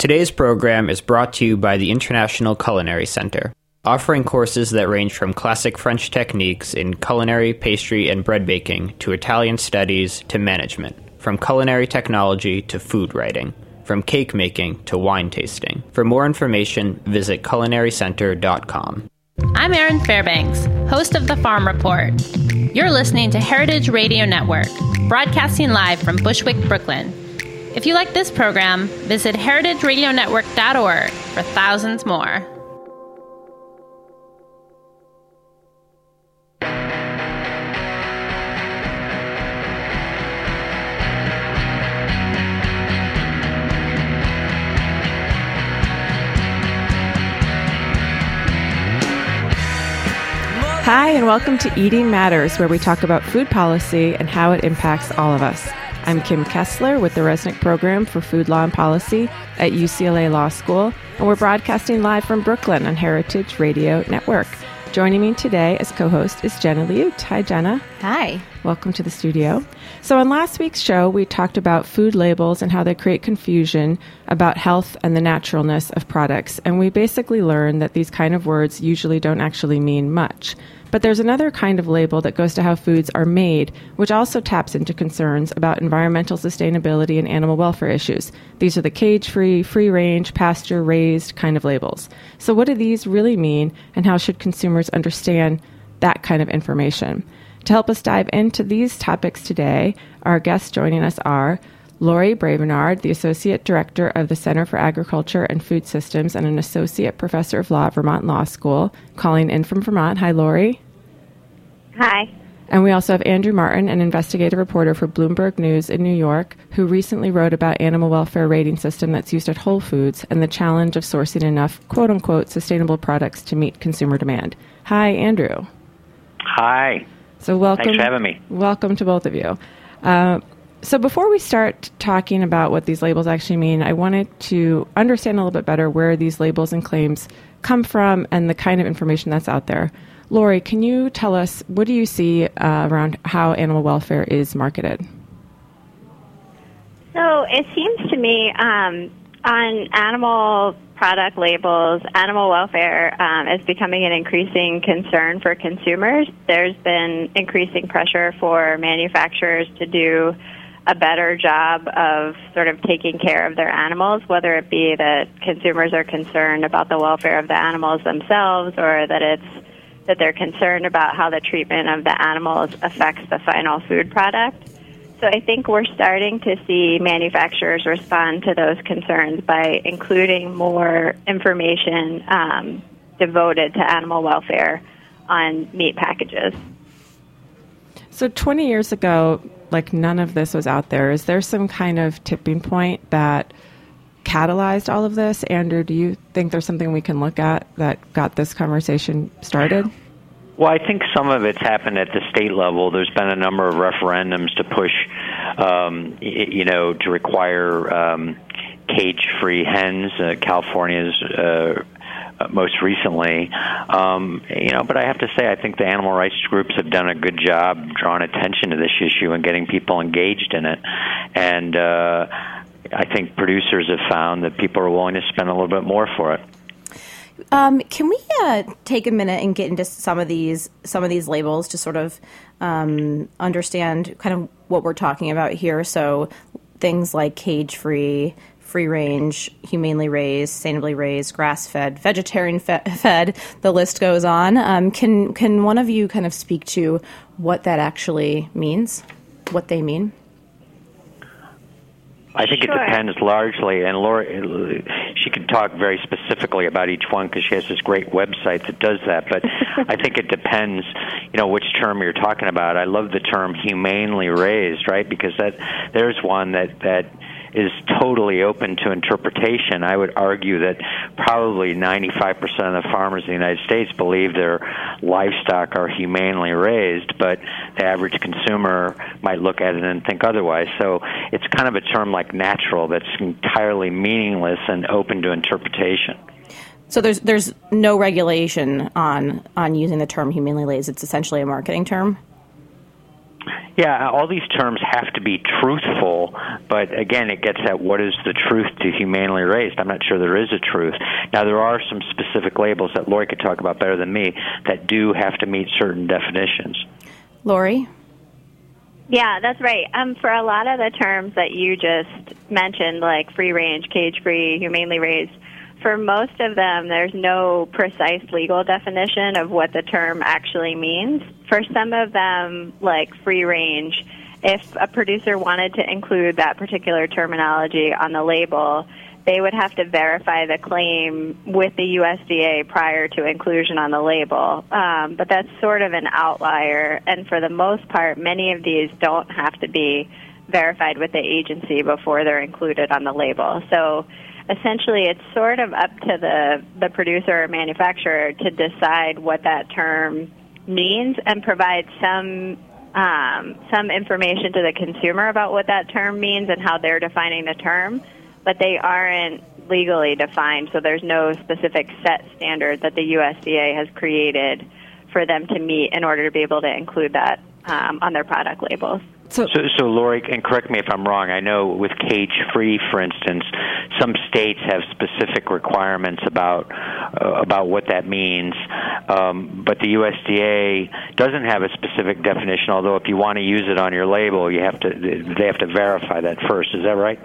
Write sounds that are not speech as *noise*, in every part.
Today's program is brought to you by the International Culinary Center, offering courses that range from classic French techniques in culinary, pastry, and bread baking to Italian studies to management, from culinary technology to food writing, from cake making to wine tasting. For more information, visit culinarycenter.com. I'm Erin Fairbanks, host of The Farm Report. You're listening to Heritage Radio Network, broadcasting live from Bushwick, Brooklyn. If you like this program, visit heritageradionetwork.org for thousands more. Hi, and welcome to Eating Matters, where we talk about food policy and how it impacts all of us. I'm Kim Kessler with the Resnick Program for Food Law and Policy at UCLA Law School, and we're broadcasting live from Brooklyn on Heritage Radio Network. Joining me today as co host is Jenna Liut. Hi, Jenna. Hi. Welcome to the studio. So, on last week's show, we talked about food labels and how they create confusion about health and the naturalness of products. And we basically learned that these kind of words usually don't actually mean much. But there's another kind of label that goes to how foods are made, which also taps into concerns about environmental sustainability and animal welfare issues. These are the cage free, free range, pasture raised kind of labels. So, what do these really mean, and how should consumers understand that kind of information? To help us dive into these topics today, our guests joining us are Laurie Beyranevand, the Associate Director of the Center for Agriculture and Food Systems and an Associate Professor of Law at Vermont Law School, calling in from Vermont. Hi, Laurie. Hi. And we also have Andrew Martin, an investigative reporter for Bloomberg News in New York, who recently wrote about animal welfare rating system that's used at Whole Foods and the challenge of sourcing enough quote unquote sustainable products to meet consumer demand. Hi, Andrew. Hi. So welcome. Thanks for having me. Welcome to both of you. Uh, so before we start talking about what these labels actually mean, I wanted to understand a little bit better where these labels and claims come from and the kind of information that's out there. Laurie, can you tell us what do you see uh, around how animal welfare is marketed? So it seems to me um, on animal product labels, animal welfare um, is becoming an increasing concern for consumers. There's been increasing pressure for manufacturers to do a better job of sort of taking care of their animals, whether it be that consumers are concerned about the welfare of the animals themselves or that it's that they're concerned about how the treatment of the animals affects the final food product. So I think we're starting to see manufacturers respond to those concerns by including more information um, devoted to animal welfare on meat packages. So 20 years ago, like none of this was out there. Is there some kind of tipping point that catalyzed all of this? Andrew, do you think there's something we can look at that got this conversation started? Well, I think some of it's happened at the state level. There's been a number of referendums to push, um, you know, to require um, cage-free hens. Uh, California's uh, most recently, um, you know. But I have to say, I think the animal rights groups have done a good job drawing attention to this issue and getting people engaged in it. And uh, I think producers have found that people are willing to spend a little bit more for it. Um, can we uh, take a minute and get into some of these some of these labels to sort of um, understand kind of what we're talking about here? So things like cage free, free range, humanely raised, sustainably raised, grass fed, vegetarian fe- *laughs* fed. The list goes on. Um, can can one of you kind of speak to what that actually means? What they mean? I think sure. it depends largely, and Laura, she could talk very specifically about each one because she has this great website that does that. But *laughs* I think it depends, you know, which term you're talking about. I love the term humanely raised, right? Because that there's one that that is totally open to interpretation. I would argue that probably 95% of the farmers in the United States believe their livestock are humanely raised, but the average consumer might look at it and think otherwise. So it's kind of a term like natural that's entirely meaningless and open to interpretation. So there's there's no regulation on on using the term humanely raised. It's essentially a marketing term. Yeah, all these terms have to be truthful, but again, it gets at what is the truth to humanely raised. I'm not sure there is a truth. Now, there are some specific labels that Laurie could talk about better than me that do have to meet certain definitions. Laurie? Yeah, that's right. Um, for a lot of the terms that you just mentioned, like free range, cage free, humanely raised, for most of them, there's no precise legal definition of what the term actually means. For some of them, like free range, if a producer wanted to include that particular terminology on the label, they would have to verify the claim with the USDA prior to inclusion on the label. Um, but that's sort of an outlier, and for the most part, many of these don't have to be verified with the agency before they're included on the label. So essentially it's sort of up to the, the producer or manufacturer to decide what that term means and provide some um, some information to the consumer about what that term means and how they're defining the term, but they aren't legally defined, so there's no specific set standard that the USDA has created for them to meet in order to be able to include that um, on their product labels. So, so, so, Laurie, and correct me if I'm wrong. I know with cage free, for instance, some states have specific requirements about uh, about what that means, um, but the USDA doesn't have a specific definition. Although, if you want to use it on your label, you have to they have to verify that first. Is that right?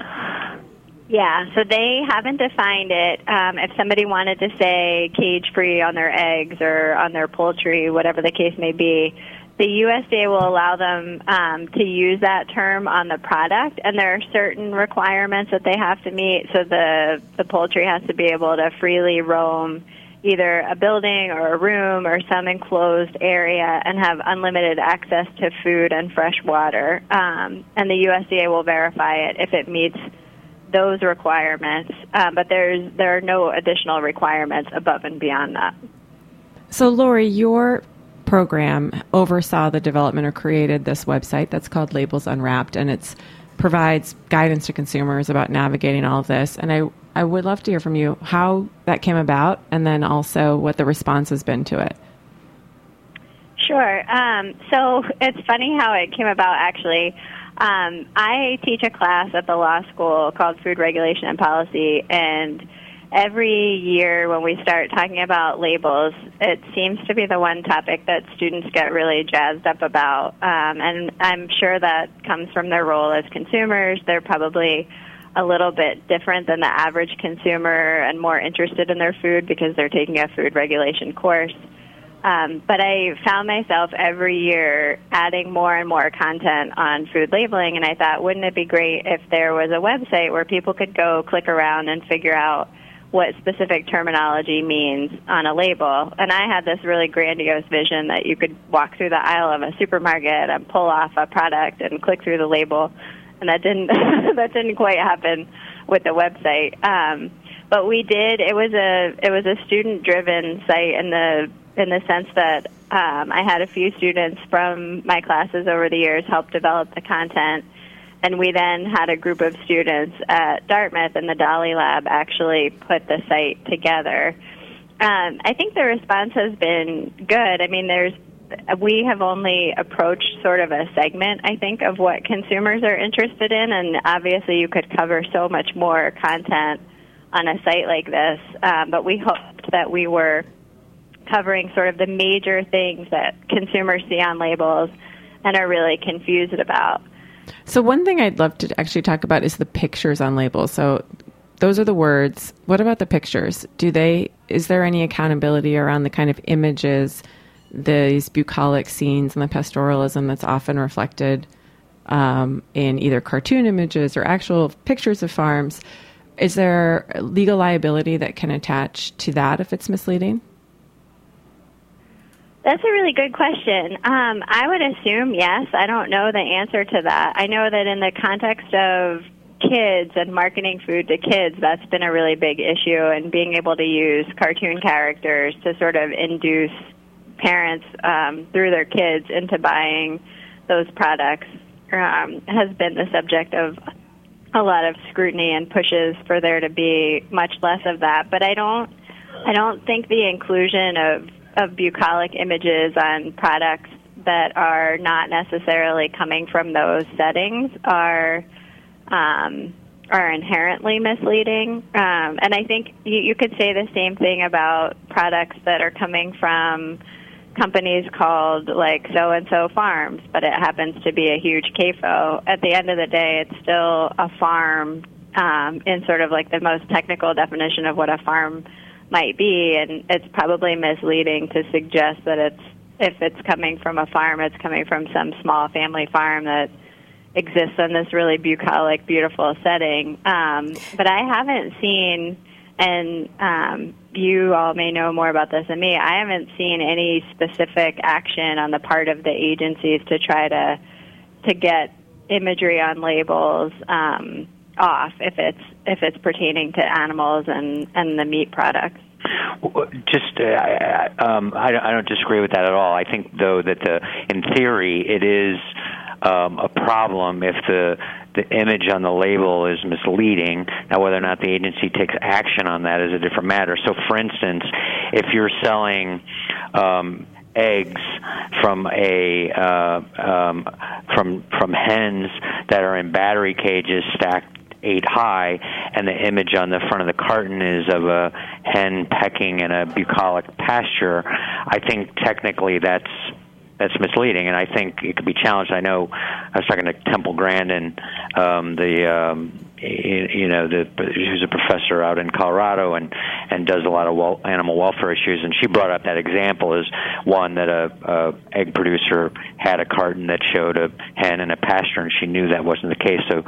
Yeah, so they haven't defined it. Um, if somebody wanted to say cage free on their eggs or on their poultry, whatever the case may be, the USDA will allow them um, to use that term on the product, and there are certain requirements that they have to meet. So the the poultry has to be able to freely roam either a building or a room or some enclosed area and have unlimited access to food and fresh water. Um, and the USDA will verify it if it meets those requirements. Um, but there's there are no additional requirements above and beyond that. So, Laurie, your program oversaw the development or created this website that's called Labels Unwrapped, and it provides guidance to consumers about navigating all of this. And I, I would love to hear from you how that came about, and then also what the response has been to it. Sure. Um, so it's funny how it came about, actually. Um, I teach a class at the law school called Food Regulation and Policy, and every year when we start talking about labels, it seems to be the one topic that students get really jazzed up about. Um, and I'm sure that comes from their role as consumers. They're probably a little bit different than the average consumer and more interested in their food because they're taking a food regulation course. Um, but I found myself every year adding more and more content on food labeling, and I thought, wouldn't it be great if there was a website where people could go click around and figure out what specific terminology means on a label. And I had this really grandiose vision that you could walk through the aisle of a supermarket and pull off a product and click through the label. And that didn't *laughs* that didn't quite happen with the website. Um, but we did. It was a it was a student driven site in the in the sense that um, I had a few students from my classes over the years help develop the content and we then had a group of students at Dartmouth and the DALI Lab actually put the site together. Um, I think the response has been good. I mean, there's we have only approached sort of a segment, I think, of what consumers are interested in, and obviously you could cover so much more content on a site like this. Um, but we hoped that we were covering sort of the major things that consumers see on labels and are really confused about. So one thing I'd love to actually talk about is the pictures on labels. So those are the words. What about the pictures? Do they is there any accountability around the kind of images, these bucolic scenes and the pastoralism that's often reflected um, in either cartoon images or actual pictures of farms? Is there legal liability that can attach to that if it's misleading? That's a really good question. Um, I would assume yes. I don't know the answer to that. I know that in the context of kids and marketing food to kids, that's been a really big issue, and being able to use cartoon characters to sort of induce parents um, through their kids into buying those products um, has been the subject of a lot of scrutiny and pushes for there to be much less of that. But I don't, I don't think the inclusion of of bucolic images on products that are not necessarily coming from those settings are um, are inherently misleading. Um, and I think you, you could say the same thing about products that are coming from companies called like so and so farms, but it happens to be a huge CAFO. At the end of the day, it's still a farm um, in sort of like the most technical definition of what a farm might be, and it's probably misleading to suggest that it's if it's coming from a farm, it's coming from some small family farm that exists in this really bucolic, beautiful setting. Um, but I haven't seen, and um, you all may know more about this than me. I haven't seen any specific action on the part of the agencies to try to to get imagery on labels um, off if it's if it's pertaining to animals and and the meat products. Just, uh, um, I, I don't disagree with that at all. I think, though, that the in theory it is um, a problem if the the image on the label is misleading. Now, whether or not the agency takes action on that is a different matter. So, for instance, if you're selling um, eggs from a uh, um, from from hens that are in battery cages stacked eight high, and the image on the front of the carton is of a hen pecking in a bucolic pasture, I think technically that's that's misleading, and I think it could be challenged. I know I was talking to Temple Grandin, um, the um, you know the who's a professor out in Colorado and and does a lot of wel- animal welfare issues, and she brought up that example as one that a, a egg producer had a carton that showed a hen in a pasture, and she knew that wasn't the case, so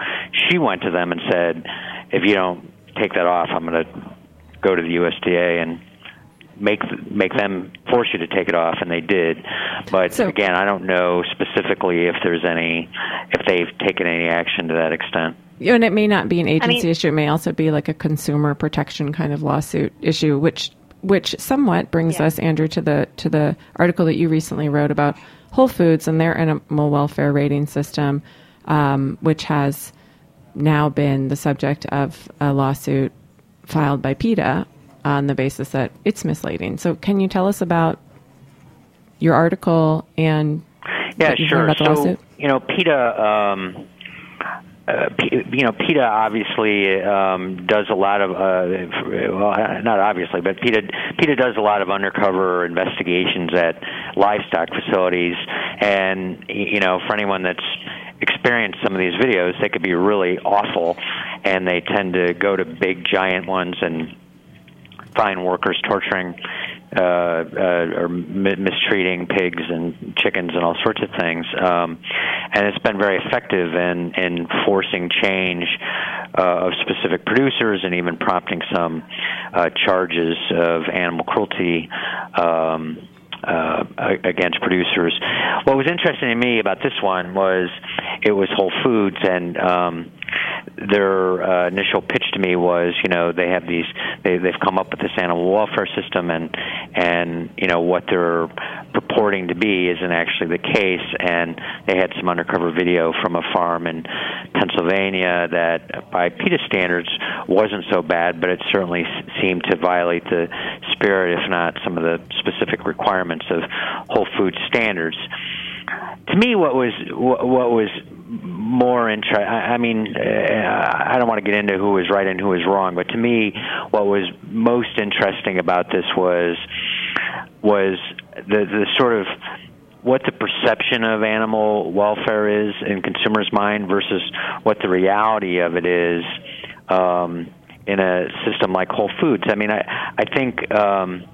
she went to them and said, if you don't take that off, I'm going to go to the USDA and make make them force you to take it off, and they did. But so, again, I don't know specifically if there's any if they've taken any action to that extent. And it may not be an agency I mean, issue; it may also be like a consumer protection kind of lawsuit issue, which which somewhat brings yeah. us, Andrew, to the to the article that you recently wrote about Whole Foods and their animal welfare rating system, um, which has now been the subject of a lawsuit filed by PETA on the basis that it's misleading. So, can you tell us about your article and yeah, sure. so, you know, PETA. Um, uh, you know, PETA obviously um, does a lot of, uh, well, not obviously, but PETA PETA does a lot of undercover investigations at livestock facilities, and you know, for anyone that's experienced some of these videos, they could be really awful, and they tend to go to big giant ones and find workers torturing uh, uh, or mistreating pigs and chickens and all sorts of things. Um, and it's been very effective in, in forcing change uh, of specific producers and even prompting some uh, charges of animal cruelty. Um, uh, against producers. What was interesting to me about this one was it was Whole Foods, and um, their uh, initial pitch to me was, you know, they have these, they, they've come up with this animal welfare system, and and you know what they're purporting to be isn't actually the case. And they had some undercover video from a farm in Pennsylvania that, by PETA standards, wasn't so bad, but it certainly seemed to violate the spirit, if not some of the specific requirements of Whole Foods standards to me, what was what was more interesting. I mean, uh, I don't want to get into who was right and who was wrong, but to me, what was most interesting about this was was the the sort of what the perception of animal welfare is in consumers' mind versus what the reality of it is um, in a system like Whole Foods. I mean, I I think. Um,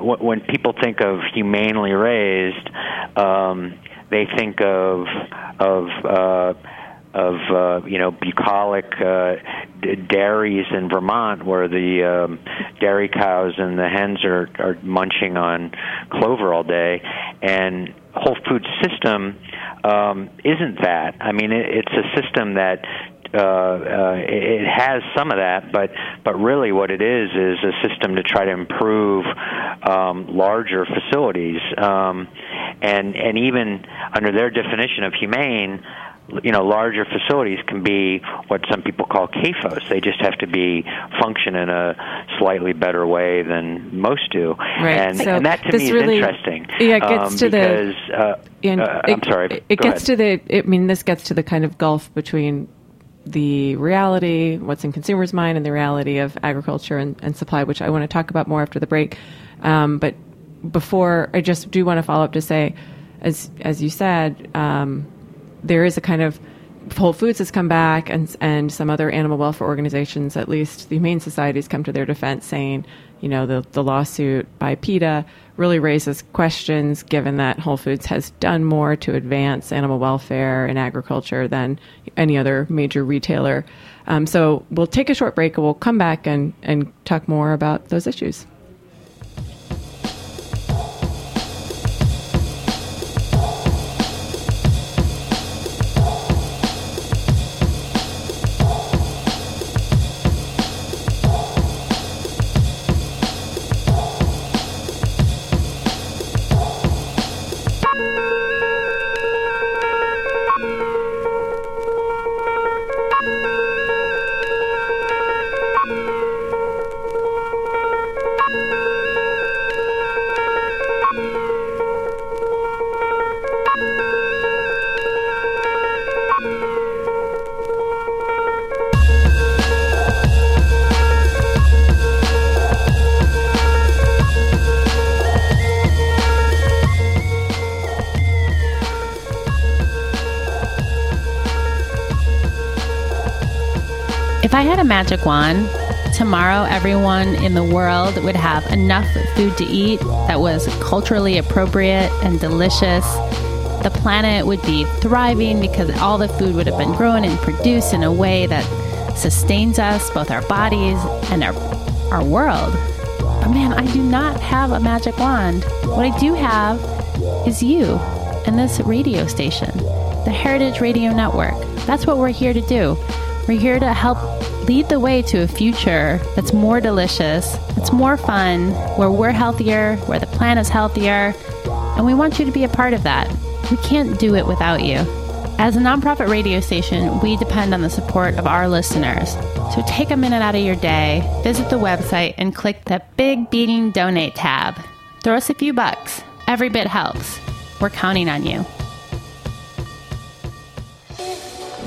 when people think of humanely raised, um, they think of of uh, of uh, you know bucolic uh, d- dairies in Vermont, where the um, dairy cows and the hens are are munching on clover all day, and Whole Food system um, isn't that. I mean, it, it's a system that uh, uh, it has some of that, but but really what it is is a system to try to improve um, larger facilities, um, and and even under their definition of humane, you know, larger facilities can be what some people call CAFOs. They just have to be function in a slightly better way than most do. Right. And, so and that to me is really, interesting. Yeah, it gets um, to because, the. Uh, uh, it, I'm sorry. It, it gets ahead. to the. I mean, this gets to the kind of gulf between the reality, what's in consumers' mind, and the reality of agriculture and, and supply, which I want to talk about more after the break. Um, but before, I just do want to follow up to say, as as you said, um, there is a kind of Whole Foods has come back, and and some other animal welfare organizations, at least the humane societies, come to their defense, saying, you know, the the lawsuit by PETA really raises questions, given that Whole Foods has done more to advance animal welfare and agriculture than any other major retailer. Um, so we'll take a short break, and we'll come back and and talk more about those issues. Had a magic wand, tomorrow everyone in the world would have enough food to eat that was culturally appropriate and delicious. The planet would be thriving because all the food would have been grown and produced in a way that sustains us, both our bodies and our, our world. But man, I do not have a magic wand. What I do have is you and this radio station, the Heritage Radio Network. That's what we're here to do. We're here to help lead the way to a future that's more delicious, that's more fun, where we're healthier, where the planet's healthier, and we want you to be a part of that. We can't do it without you. As a nonprofit radio station, we depend on the support of our listeners. So take a minute out of your day, visit the website, and click the big beating donate tab. Throw us a few bucks. Every bit helps. We're counting on you.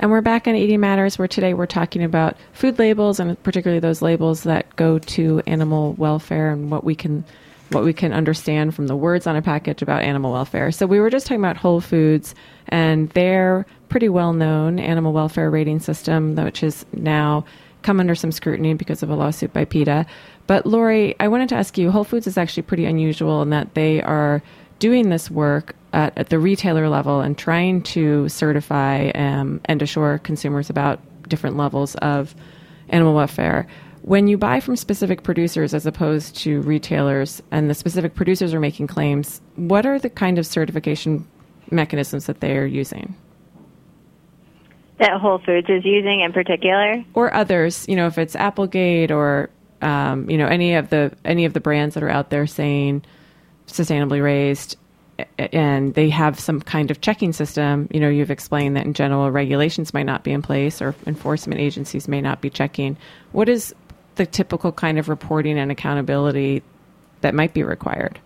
And we're back on Eating Matters, where today we're talking about food labels and particularly those labels that go to animal welfare and what we can what we can understand from the words on a package about animal welfare. So we were just talking about Whole Foods and their pretty well known animal welfare rating system, which has now come under some scrutiny because of a lawsuit by PETA. But Laurie, I wanted to ask you, Whole Foods is actually pretty unusual in that they are doing this work at, at the retailer level and trying to certify um, and assure consumers about different levels of animal welfare. When you buy from specific producers as opposed to retailers, and the specific producers are making claims, what are the kind of certification mechanisms that they are using? That Whole Foods is using in particular? Or others, you know, if it's Applegate or um, you know any of the any of the brands that are out there saying sustainably raised and they have some kind of checking system you know you've explained that in general regulations might not be in place or enforcement agencies may not be checking. What is the typical kind of reporting and accountability that might be required?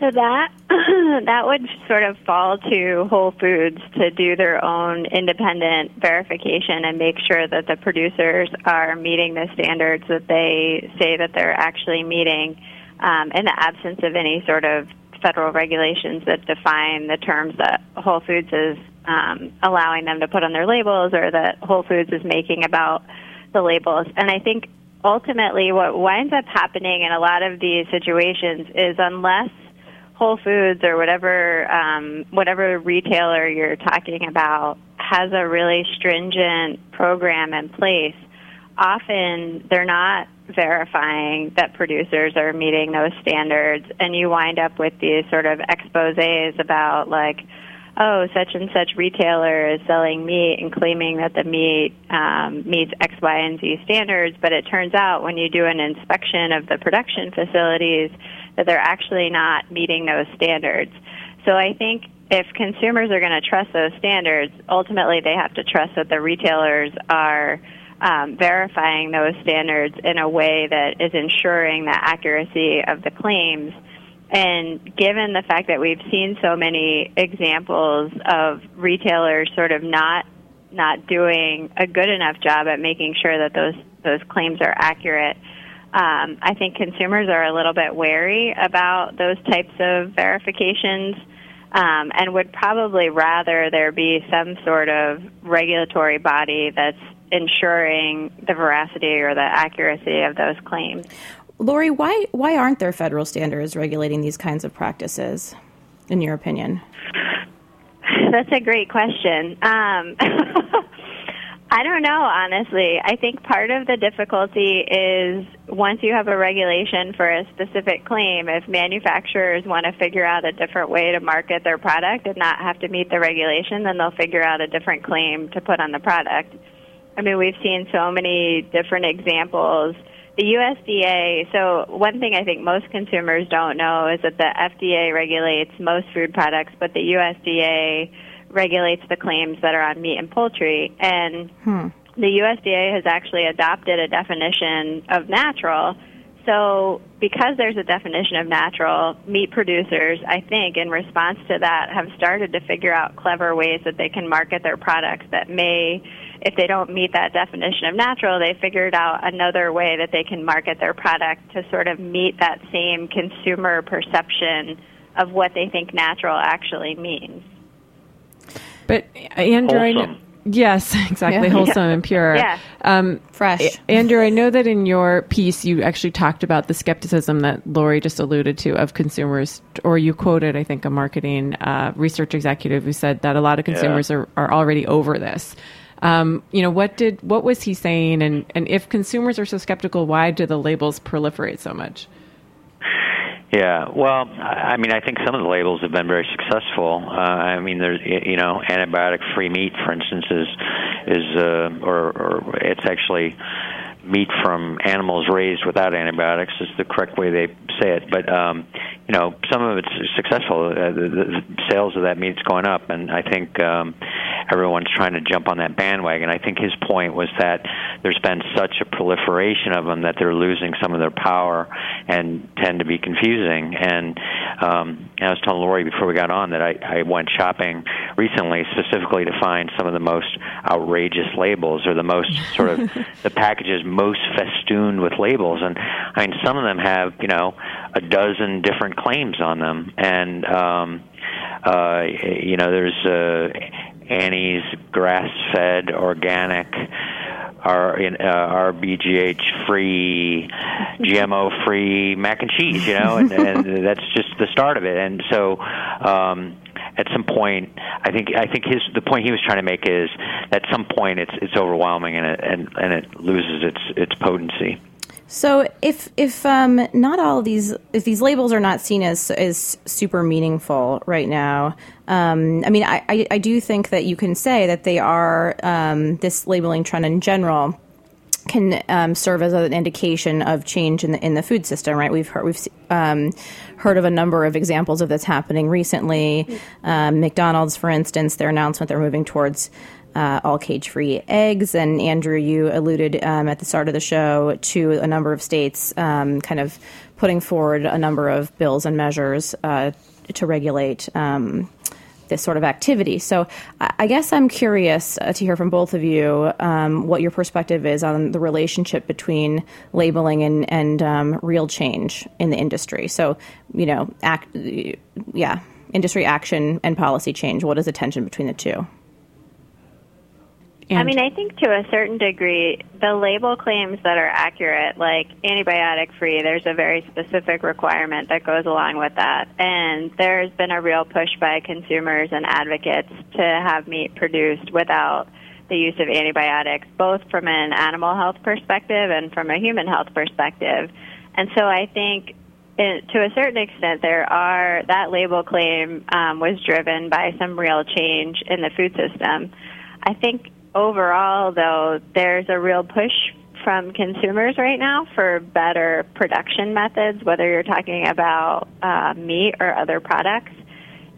So that *clears throat* that would sort of fall to Whole Foods to do their own independent verification and make sure that the producers are meeting the standards that they say that they're actually meeting um, in the absence of any sort of federal regulations that define the terms that Whole Foods is um, allowing them to put on their labels or that Whole Foods is making about the labels. And I think ultimately what winds up happening in a lot of these situations is unless Whole Foods or whatever um, whatever retailer you're talking about has a really stringent program in place, often they're not verifying that producers are meeting those standards, and you wind up with these sort of exposes about like, oh, such and such retailer is selling meat and claiming that the meat um, meets X, Y, and Z standards, but it turns out when you do an inspection of the production facilities that they're actually not meeting those standards. So I think if consumers are going to trust those standards, ultimately they have to trust that the retailers are um, verifying those standards in a way that is ensuring the accuracy of the claims. And given the fact that we've seen so many examples of retailers sort of not not doing a good enough job at making sure that those those claims are accurate, um, I think consumers are a little bit wary about those types of verifications um, and would probably rather there be some sort of regulatory body that's ensuring the veracity or the accuracy of those claims. Laurie, why why aren't there federal standards regulating these kinds of practices, in your opinion? That's a great question. Um, *laughs* I don't know, honestly. I think part of the difficulty is once you have a regulation for a specific claim, if manufacturers want to figure out a different way to market their product and not have to meet the regulation, then they'll figure out a different claim to put on the product. I mean, we've seen so many different examples. The USDA, so one thing I think most consumers don't know is that the FDA regulates most food products, but the USDA regulates the claims that are on meat and poultry. And hmm. the USDA has actually adopted a definition of natural. So, because there's a definition of natural, meat producers, I think, in response to that, have started to figure out clever ways that they can market their products that may, if they don't meet that definition of natural, they figured out another way that they can market their product to sort of meet that same consumer perception of what they think natural actually means. But Andrew, I know, yes, *laughs* exactly, yeah. wholesome yeah. and pure. Yeah, um, fresh. Andrew, I know that in your piece you actually talked about the skepticism that Laurie just alluded to of consumers, or you quoted, I think, a marketing uh, research executive who said that a lot of consumers yeah. are, are already over this. Um, you know, what did what was he saying? And and if consumers are so skeptical, why do the labels proliferate so much? Yeah, well, I mean, I think some of the labels have been very successful. Uh, I mean, there's, you know, antibiotic-free meat, for instance, is is uh, or, or it's actually meat from animals raised without antibiotics is the correct way they say it. But um, you know, some of it's successful. Uh, the, the sales of that meat's going up, and I think um, everyone's trying to jump on that bandwagon. I think his point was that there's been such a proliferation of them that they're losing some of their power and tend to be confusing. And um, I was telling Laurie before we got on that I, I went shopping recently specifically to find some of the most outrageous labels or the most sort of *laughs* the packages most festooned with labels. And I mean, some of them have you know a dozen different claims on them, and um, uh, you know there's uh, Annie's grass-fed organic our in uh, RBGH free, GMO free mac and cheese, you know, and, and *laughs* that's just the start of it. And so, um, at some point, I think I think his the point he was trying to make is at some point it's it's overwhelming and it and, and it loses its its potency. So if if um, not all these if these labels are not seen as as super meaningful right now, um, I mean I, I, I do think that you can say that they are um, this labeling trend in general can um, serve as an indication of change in the in the food system, right? We've heard we've um, heard of a number of examples of this happening recently. Um, McDonald's, for instance, their announcement they're moving towards uh, all cage free eggs. And Andrew, you alluded um, at the start of the show to a number of states um, kind of putting forward a number of bills and measures uh, to regulate. This sort of activity. So, I guess I'm curious uh, to hear from both of you um, what your perspective is on the relationship between labeling and, and um, real change in the industry. So, you know, act, yeah, industry action and policy change. What is the tension between the two? And I mean, I think to a certain degree, the label claims that are accurate, like antibiotic free, there's a very specific requirement that goes along with that. And there's been a real push by consumers and advocates to have meat produced without the use of antibiotics, both from an animal health perspective and from a human health perspective. And so I think to a certain extent, there are that label claim um, was driven by some real change in the food system. I think overall, though, there's a real push from consumers right now for better production methods, whether you're talking about uh, meat or other products.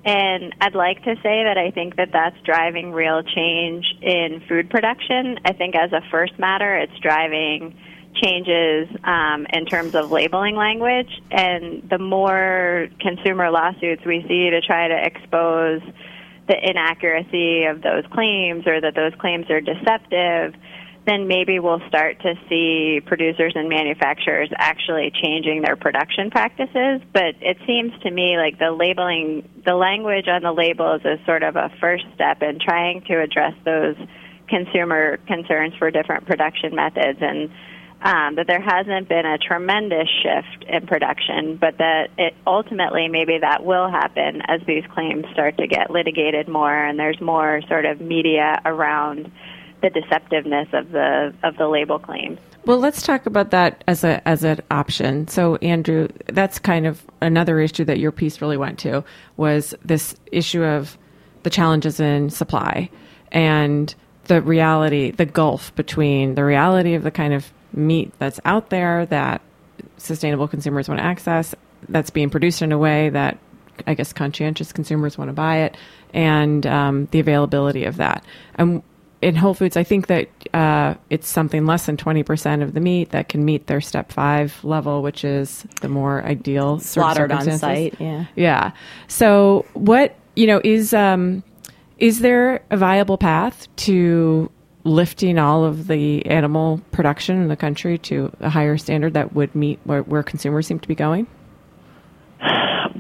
And I'd like to say that I think that that's driving real change in food production. I think as a first matter, it's driving changes um, in terms of labeling language. And the more consumer lawsuits we see to try to expose the inaccuracy of those claims or that those claims are deceptive, then maybe we'll start to see producers and manufacturers actually changing their production practices. But it seems to me like the labeling, the language on the labels is sort of a first step in trying to address those consumer concerns for different production methods and um, that there hasn't been a tremendous shift in production, but that it ultimately maybe that will happen as these claims start to get litigated more and there's more sort of media around the deceptiveness of the of the label claims. Well, let's talk about that as a as an option. So, Andrew, that's kind of another issue that your piece really went to was this issue of the challenges in supply and the reality, the gulf between the reality of the kind of meat that's out there that sustainable consumers want to access, that's being produced in a way that I guess conscientious consumers want to buy it, and um, the availability of that. And in Whole Foods, I think that uh, it's something less than 20% of the meat that can meet their step five level, which is the more ideal slaughtered on site. Yeah. Yeah. So, what, you know, is, um, is there a viable path to lifting all of the animal production in the country to a higher standard that would meet where, where consumers seem to be going?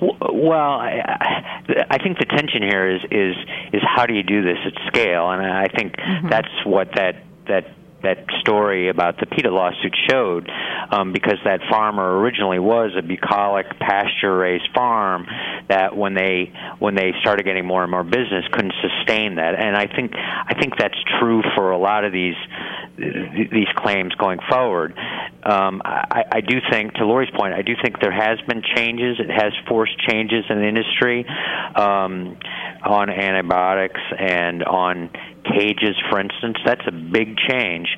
Well, I, I think the tension here is is is how do you do this at scale, and I think mm-hmm. that's what that that that story about the PETA lawsuit showed, um, because that farmer originally was a bucolic pasture-raised farm that when they when they started getting more and more business couldn't sustain that, and I think I think that's true for a lot of these these claims going forward. Um, I, I do think, to Laurie's point, I do think there has been changes. It has forced changes in the industry um, on antibiotics and on cages, for instance. That's a big change.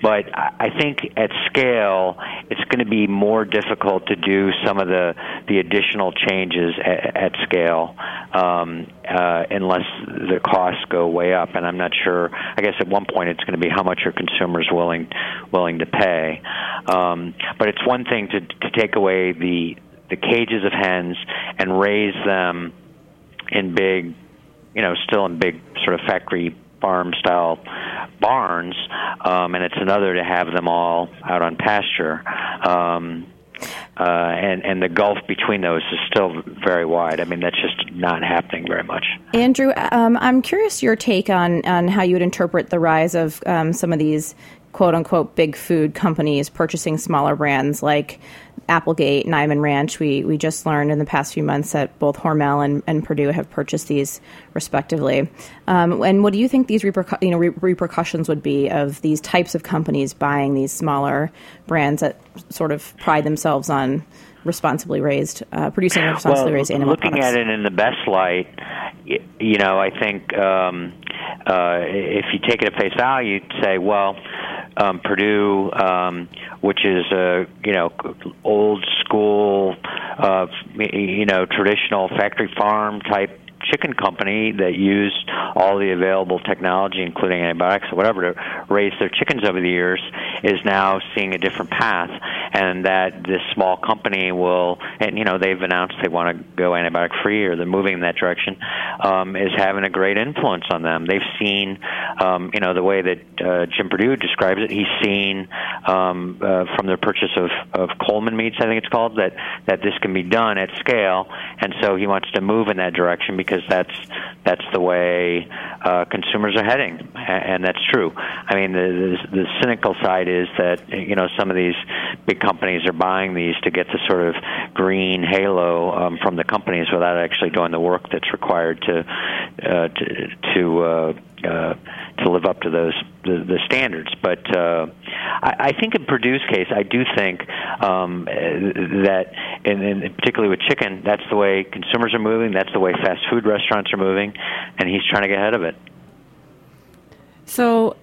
But I think at scale, it's going to be more difficult to do some of the, the additional changes at, at scale um, uh, unless the costs go way up. And I'm not sure. I guess at one point it's going to be how much are consumers willing willing to pay. Um, but it's one thing to, to take away the the cages of hens and raise them in big, you know, still in big sort of factory farm style barns, um, and it's another to have them all out on pasture. Um, uh, and and the gulf between those is still very wide. I mean, that's just not happening very much. Andrew, um, I'm curious your take on on how you would interpret the rise of um, some of these quote unquote big food companies purchasing smaller brands like Applegate, Niman Ranch. We we just learned in the past few months that both Hormel and, and Perdue have purchased these respectively. Um, and what do you think these repercu- you know, re- repercussions would be of these types of companies buying these smaller brands that sort of pride themselves on responsibly raised, uh, producing responsibly well, raised animal looking products? Looking at it in the best light, you know, I think um, uh, if you take it at face value, you'd say, well, um, Perdue, um, which is a you know old school, uh, you know traditional factory farm type chicken company that used all the available technology, including antibiotics or whatever, to raise their chickens over the years, is now seeing a different path, and that this small company will, and you know they've announced they want to go antibiotic free or they're moving in that direction, um, is having a great influence on them. They've seen, um, you know, the way that uh, Jim Perdue describes it. He's seen um, uh, from the purchase of, of Coleman meats, I think it's called, that that this can be done at scale, and so he wants to move in that direction because because that's that's the way uh, consumers are heading, and that's true. I mean, the, the the cynical side is that you know some of these big companies are buying these to get the sort of green halo um, from the companies without actually doing the work that's required to uh, to, to uh, uh, to live up to those the, the standards. But uh, I, I think in Perdue's case, I do think um, that, and, and particularly with chicken, that's the way consumers are moving. That's the way fast food restaurants are moving, and he's trying to get ahead of it. So,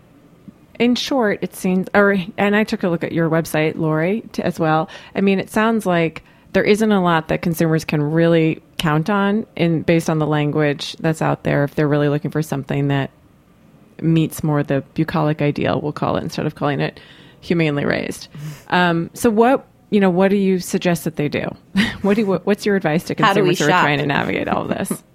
in short, it seems, or and I took a look at your website, Laurie, t- as well. I mean, it sounds like there isn't a lot that consumers can really count on in based on the language that's out there if they're really looking for something that meets more the bucolic ideal, we'll call it, instead of calling it humanely raised. Um, so, what you know, what do you suggest that they do? *laughs* what do you, what's your advice to consumers who are trying to navigate all of this? *laughs*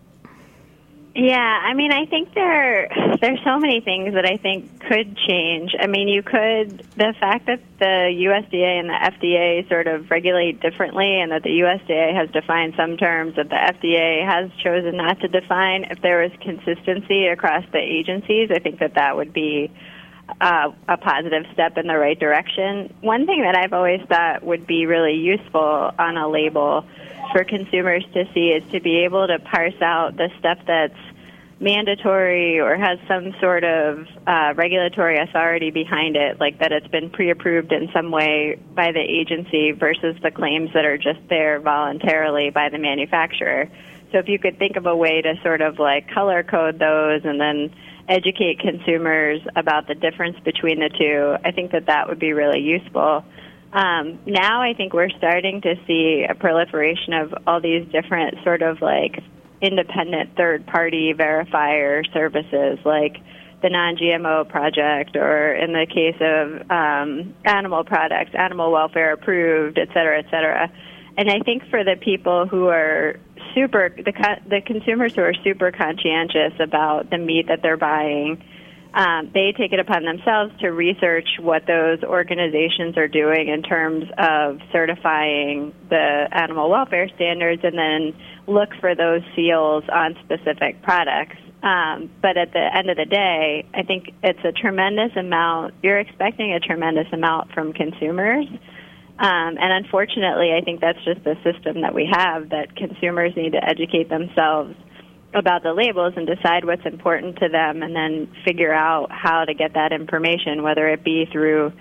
Yeah, I mean, I think there there's so many things that I think could change. I mean, you could the fact that the USDA and the FDA sort of regulate differently, and that the USDA has defined some terms that the FDA has chosen not to define. If there was consistency across the agencies, I think that that would be uh, a positive step in the right direction. One thing that I've always thought would be really useful on a label for consumers to see is to be able to parse out the stuff that's mandatory or has some sort of uh, regulatory authority behind it, like that it's been pre-approved in some way by the agency versus the claims that are just there voluntarily by the manufacturer. So if you could think of a way to sort of like color code those and then educate consumers about the difference between the two, I think that that would be really useful. Um, now I think we're starting to see a proliferation of all these different sort of like independent third party verifier services like the non GMO project or in the case of um, animal products, animal welfare approved, et cetera, et cetera. And I think for the people who are super, the, the consumers who are super conscientious about the meat that they're buying, um, they take it upon themselves to research what those organizations are doing in terms of certifying the animal welfare standards and then look for those seals on specific products. Um, but at the end of the day, I think it's a tremendous amount. You're expecting a tremendous amount from consumers. Um, and unfortunately, I think that's just the system that we have that consumers need to educate themselves about the labels and decide what's important to them and then figure out how to get that information, whether it be through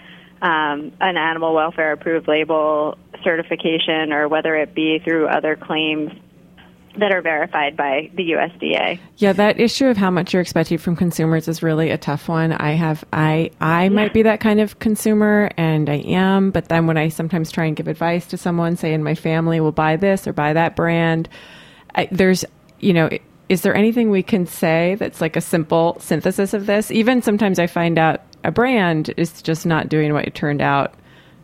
um, an animal welfare approved label certification or whether it be through other claims that are verified by the USDA. Yeah, that issue of how much you're expecting from consumers is really a tough one. I have I I might be that kind of consumer and I am, but then when I sometimes try and give advice to someone, say in my family will buy this or buy that brand, I, there's you know, is there anything we can say that's like a simple synthesis of this? Even sometimes I find out a brand is just not doing what it turned out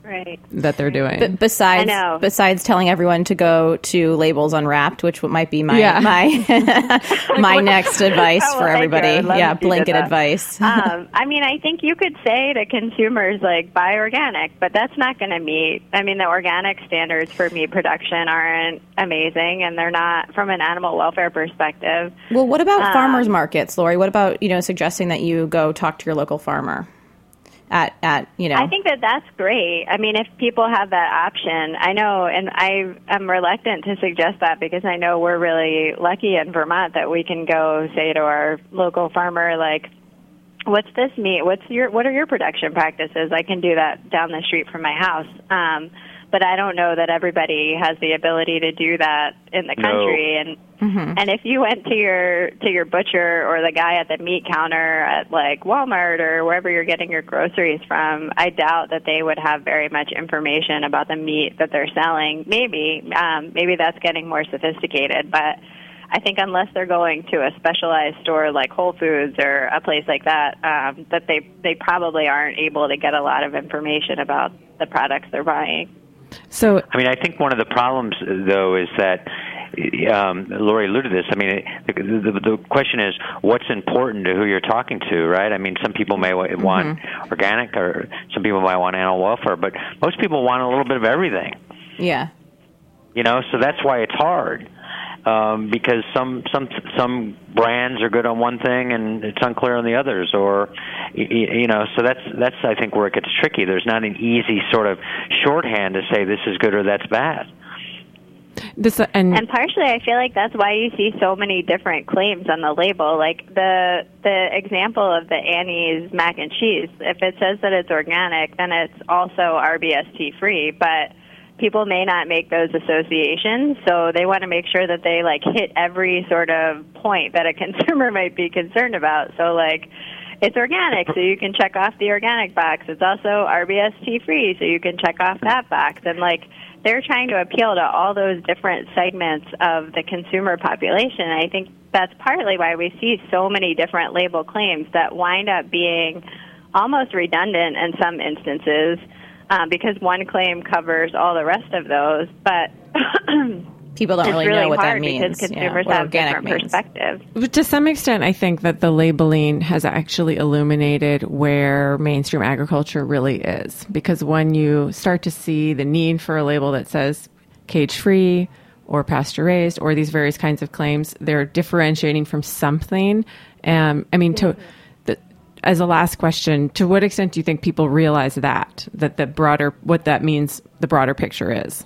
Right. that they're doing. B- besides, I know. besides telling everyone to go to Labels Unwrapped, which might be my Yeah. my *laughs* my *laughs* next advice Oh, for well, thank everybody. Yeah, if you did blanket advice. *laughs* um, I mean, I think you could say to consumers like buy organic, but that's not going to meet. I mean, the organic standards for meat production aren't amazing, and they're not from an animal welfare perspective. well, what about um, farmers markets, Laurie? What about you know suggesting that you go talk to your local farmer at at you know? I think that that's great. I mean, if people have that option, I know, and I am reluctant to suggest that because I know we're really lucky in Vermont that we can go say to our local farmer, like, "What's this meat? What's your what are your production practices?" I can do that down the street from my house. Um, but I don't know that everybody has the ability to do that in the No. country. And and if you went to your to your butcher or the guy at the meat counter at like Walmart or wherever you're getting your groceries from, I doubt that they would have very much information about the meat that they're selling. Maybe um, maybe that's getting more sophisticated, but. I think unless they're going to a specialized store like Whole Foods or a place like that, um, that they they probably aren't able to get a lot of information about the products they're buying. So I mean, I think one of the problems, though, is that um, Laurie alluded to this. I mean, the, the, the question is what's important to who you're talking to, right? I mean, some people may wa- want organic, or some people might want animal welfare, but most people want a little bit of everything. yeah. You know, so that's why it's hard. Um, because some some some brands are good on one thing and it's unclear on the others, or y- y- you know, so that's that's I think where it gets tricky. There's not an easy sort of shorthand to say this is good or that's bad. This and, and partially, I feel like that's why you see so many different claims on the label. Like the the example of the Annie's mac and cheese. If it says that it's organic, then it's also RBST free. But people may not make those associations, so they want to make sure that they like hit every sort of point that a *laughs* consumer might be concerned about. So like it's organic, so you can check off the organic box. It's also RBST free, so you can check off that box. And like they're trying to appeal to all those different segments of the consumer population. I think that's partly why we see so many different label claims that wind up being almost redundant in some instances um, because one claim covers all the rest of those. But *clears throat* people don't really, really know what that means because consumers yeah, have different means. perspectives. To some extent, I think that the labeling has actually illuminated where mainstream agriculture really is. Because when you start to see the need for a label that says cage free or pasture raised or these various kinds of claims, they're differentiating from something. Um, I mean, to as a last question, to what extent do you think people realize that that the broader what that means the broader picture is?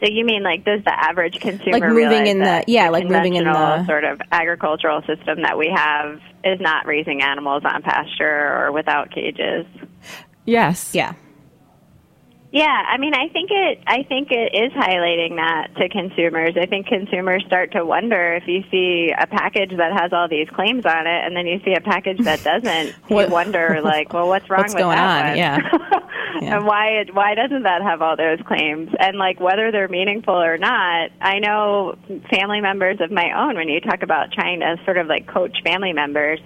So you mean like does the average consumer like moving in the yeah like moving in the sort of agricultural system that we have is not raising animals on pasture or without cages? Yes. Yeah. Yeah, I mean, I think it. I think it is highlighting that to consumers. I think consumers start to wonder if you see a package that has all these claims on it, and then you see a package that *laughs* doesn't. you wonder, like, well, what's wrong what's with going that on? One? Yeah. *laughs* yeah. and why It, why doesn't that have all those claims? And like whether they're meaningful or not. I know family members of my own. When you talk about trying to sort of like coach family members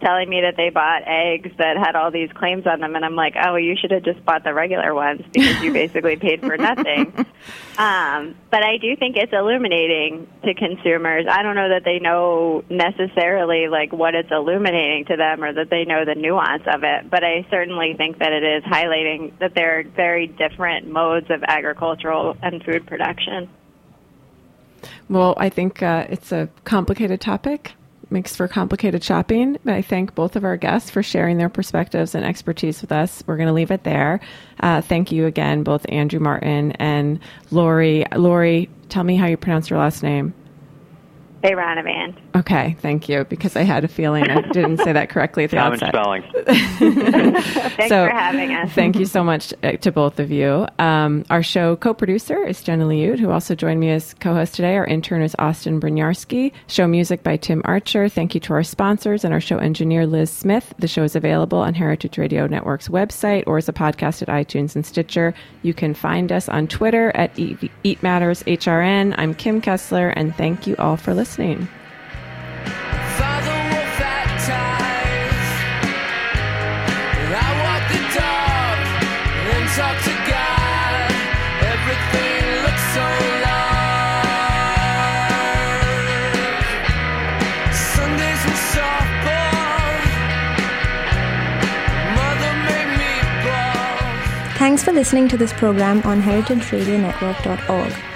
telling me that they bought eggs that had all these claims on them, and I'm like, oh, well, you should have just bought the regular ones because you *laughs* basically paid for nothing. Um, but I do think it's illuminating to consumers. I don't know that they know necessarily like what it's illuminating to them or that they know the nuance of it, but I certainly think that it is highlighting that there are very different modes of agricultural and food production. Well, I think uh, it's a complicated topic makes for complicated shopping. But I thank both of our guests for sharing their perspectives and expertise with us. We're going to leave it there. Uh, thank you again, both Andrew Martin and Laurie. Laurie, tell me how you pronounce your last name. Beyranevand. Okay, thank you. Because I had a feeling I didn't say that correctly at the *laughs* Common outset. spelling. *laughs* Thanks So, for having us. Thank you so much uh, to both of you. Um, our show co-producer is Jenna Liut, who also joined me as co-host today. Our intern is Austin Brynjarski. Show music by Tim Archer. Thank you to our sponsors and our show engineer Liz Smith. The show is available on Heritage Radio Network's website or as a podcast at iTunes and Stitcher. You can find us on Twitter at Eat, Eat Matters HRN. I'm Kim Kessler, and thank you all for listening. Father wolf at ties. I walk the dog and talk to God. Everything looks so large. Sundays were softball. Mother made meatballs. Thanks for listening to this program on heritageradionetwork.org.